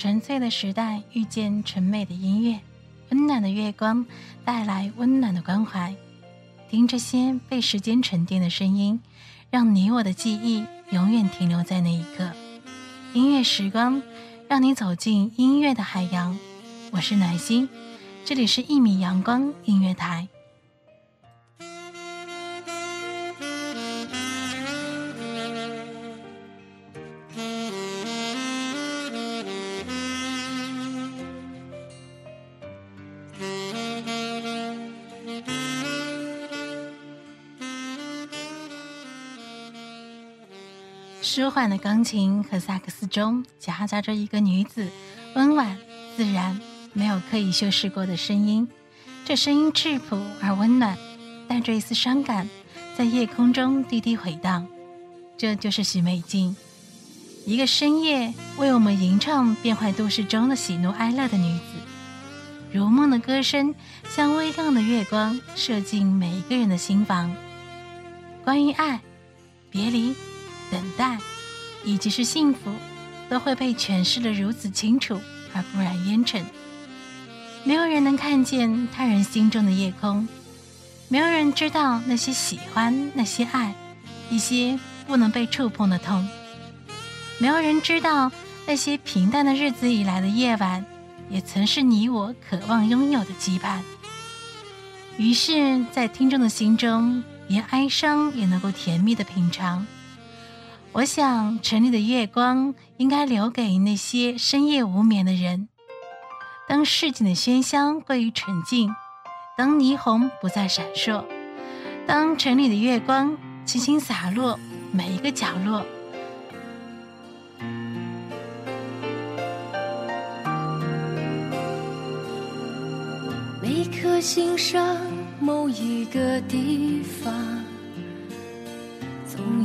纯粹的时代遇见纯美的音乐，温暖的月光带来温暖的关怀。听这些被时间沉淀的声音，让你我的记忆永远停留在那一刻。音乐时光，让你走进音乐的海洋。我是暖心，这里是一米阳光音乐台。舒缓的钢琴和萨克斯中夹杂着一个女子温婉、自然、没有刻意修饰过的声音。这声音质朴而温暖，带着一丝伤感，在夜空中低低回荡。这就是许美静，一个深夜为我们吟唱变幻都市中的喜怒哀乐的女子。如梦的歌声像微亮的月光，射进每一个人的心房。关于爱、别离。等待，以及是幸福，都会被诠释的如此清楚而不染烟尘。没有人能看见他人心中的夜空，没有人知道那些喜欢、那些爱，一些不能被触碰的痛。没有人知道那些平淡的日子以来的夜晚，也曾是你我渴望拥有的羁绊。于是，在听众的心中，连哀伤也能够甜蜜的品尝。我想，城里的月光应该留给那些深夜无眠的人。当市井的喧嚣归于沉静，当霓虹不再闪烁，当城里的月光轻轻洒落每一个角落，每颗心上某一个地方。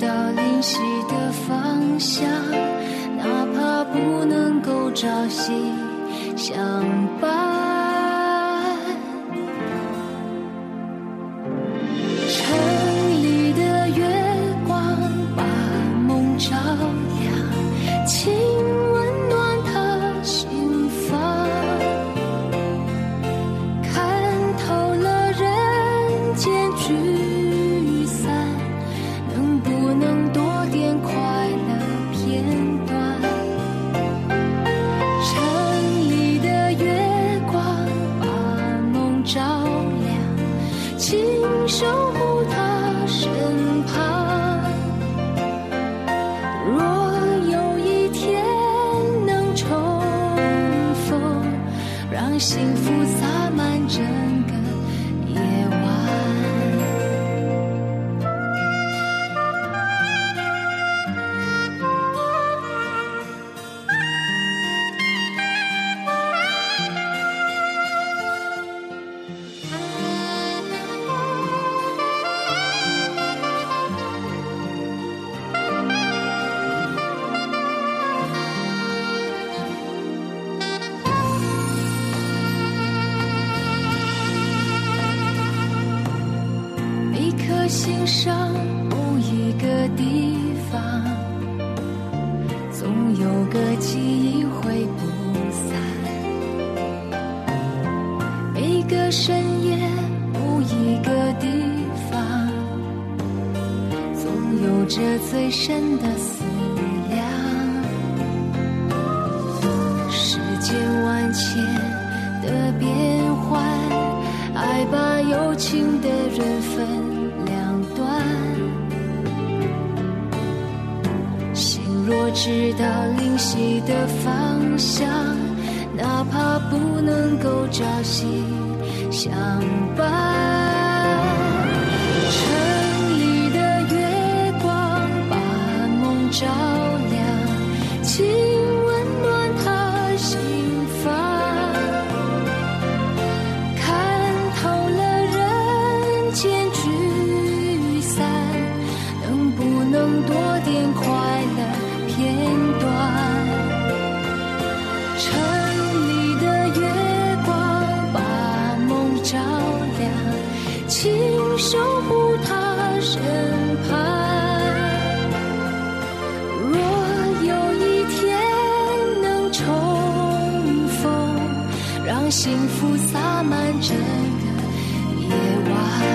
到灵犀的方向，哪怕不能够朝夕相伴。守护他身旁，若有一天能重逢，让幸福藏。这最深的思量，世间万千的变幻，爱把有情的人分两端。心若知道灵犀的方向，哪怕不能够朝夕相伴。让幸福洒满整个夜晚。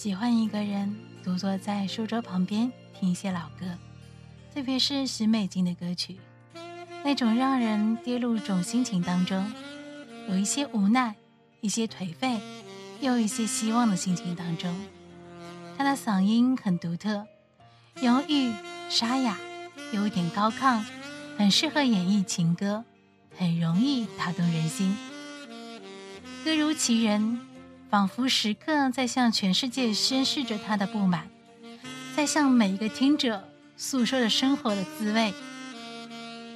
喜欢一个人独坐在书桌旁边听一些老歌，特别是许美静的歌曲，那种让人跌入一种心情当中，有一些无奈，一些颓废，又一些希望的心情当中。她的嗓音很独特，忧郁沙哑，有一点高亢，很适合演绎情歌，很容易打动人心。歌如其人。仿佛时刻在向全世界宣示着他的不满，在向每一个听者诉说着生活的滋味。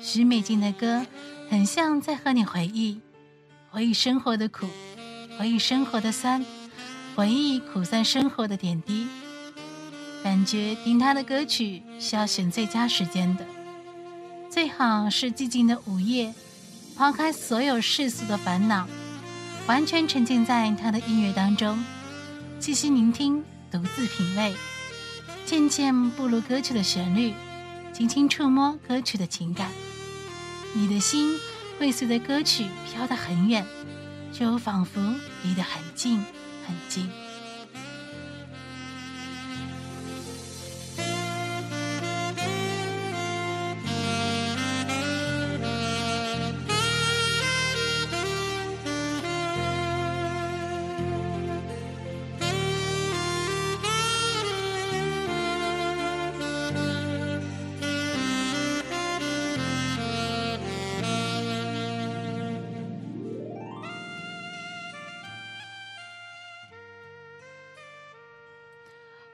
许美静的歌很像在和你回忆，回忆生活的苦，回忆生活的酸，回忆苦酸生活的点滴。感觉听他的歌曲是要选最佳时间的，最好是寂静的午夜，抛开所有世俗的烦恼。完全沉浸在他的音乐当中，细细聆听，独自品味，渐渐步入歌曲的旋律，轻轻触摸歌曲的情感。你的心会随着歌曲飘得很远，却又仿佛离得很近很近。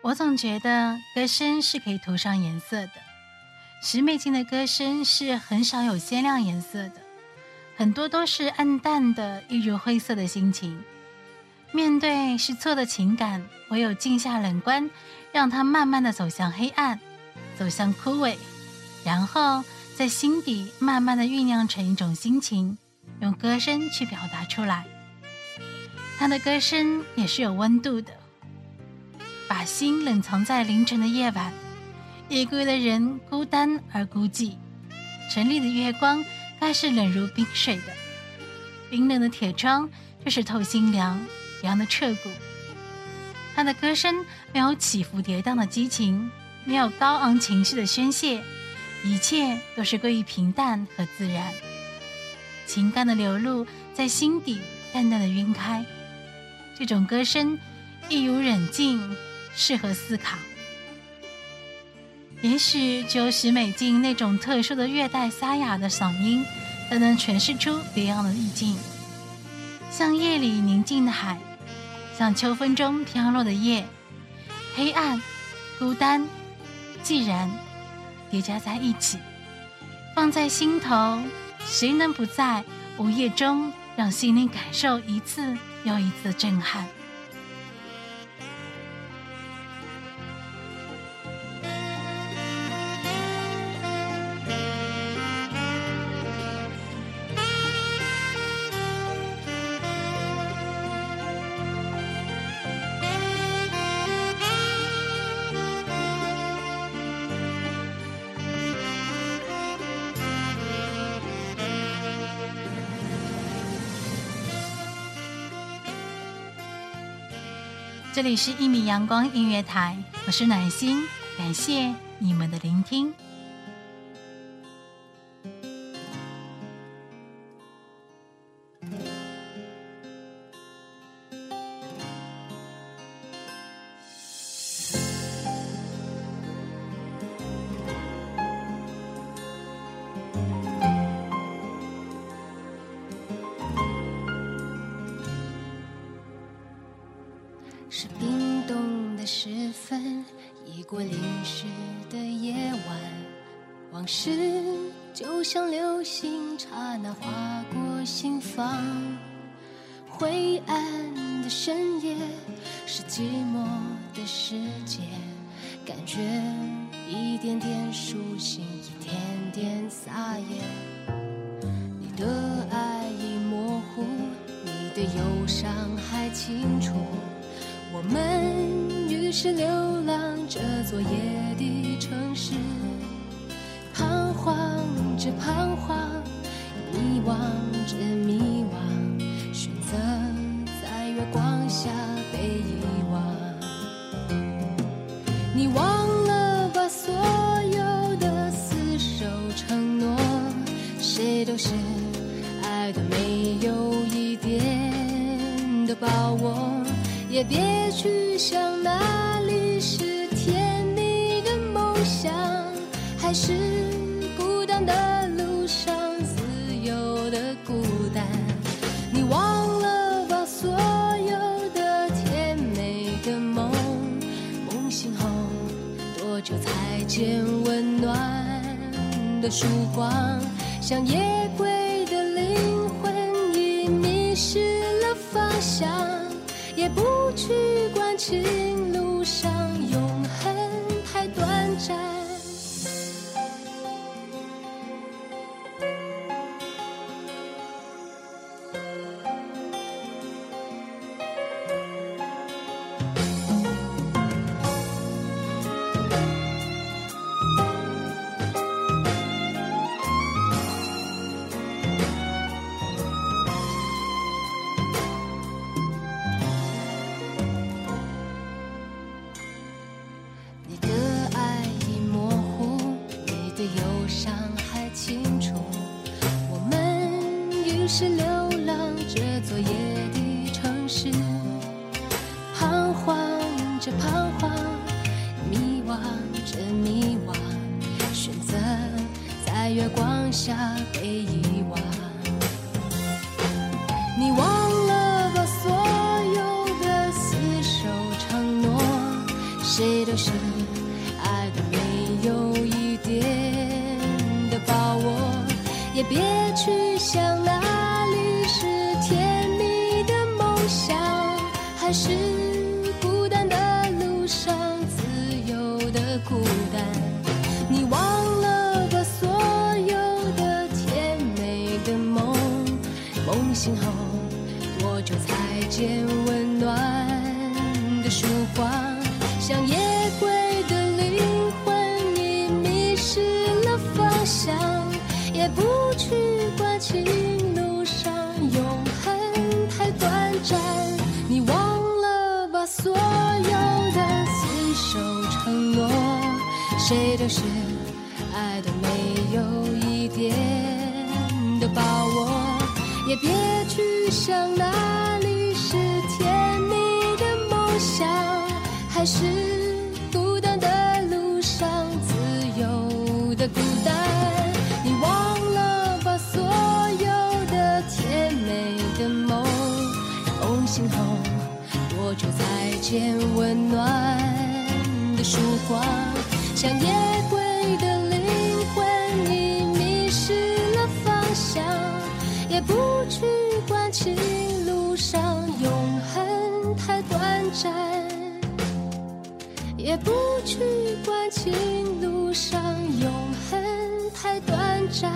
我总觉得歌声是可以涂上颜色的。徐美静的歌声是很少有鲜亮颜色的，很多都是暗淡的，一如灰色的心情。面对是错的情感，唯有静下冷观，让它慢慢的走向黑暗，走向枯萎，然后在心底慢慢的酝酿成一种心情，用歌声去表达出来。他的歌声也是有温度的。把心冷藏在凌晨的夜晚，夜归的人孤单而孤寂。城里的月光该是冷如冰水的，冰冷的铁窗就是透心凉，凉的彻骨。他的歌声没有起伏跌宕的激情，没有高昂情绪的宣泄，一切都是归于平淡和自然。情感的流露在心底淡淡的晕开，这种歌声一如冷静。适合思考，也许只有许美静那种特殊的略带沙哑的嗓音，才能诠释出别样的意境。像夜里宁静的海，像秋风中飘落的叶，黑暗、孤单、寂然叠加在一起，放在心头，谁能不在午夜中让心灵感受一次又一次的震撼？这里是一米阳光音乐台，我是暖心，感谢你们的聆听。是冰冻的时分，已过淋湿的夜晚，往事就像流星，刹那划过心房。灰暗的深夜，是寂寞的世界，感觉一点点苏醒，一点点撒野。你的爱已模糊，你的忧伤还清楚。是流浪这座夜的城市，彷徨着彷徨，迷惘着迷惘，选择在月光下被遗忘。你忘了把所有的厮守承诺，谁都是爱的没有一点的把握。也别去想哪里是甜蜜的梦想，还是孤单的路上自由的孤单。你忘了把所有的甜美的梦，梦醒后多久才见温暖的曙光？像夜归的灵魂已迷失了方向。也不去管情路上谁都是爱的没有一点的把握，也别去想哪里是甜蜜的梦想，还是孤单的路上自由的孤单。你忘了吧所有的甜美的梦，梦醒后多久才见是爱的没有一点的把握，也别去想哪里是甜蜜的梦想。还是孤单的路上自由的孤单。你忘了把所有的甜美的梦，梦醒后多久才见温暖的曙光？像夜去管情路上永恒太短暂，也不去管情路上永恒太短暂。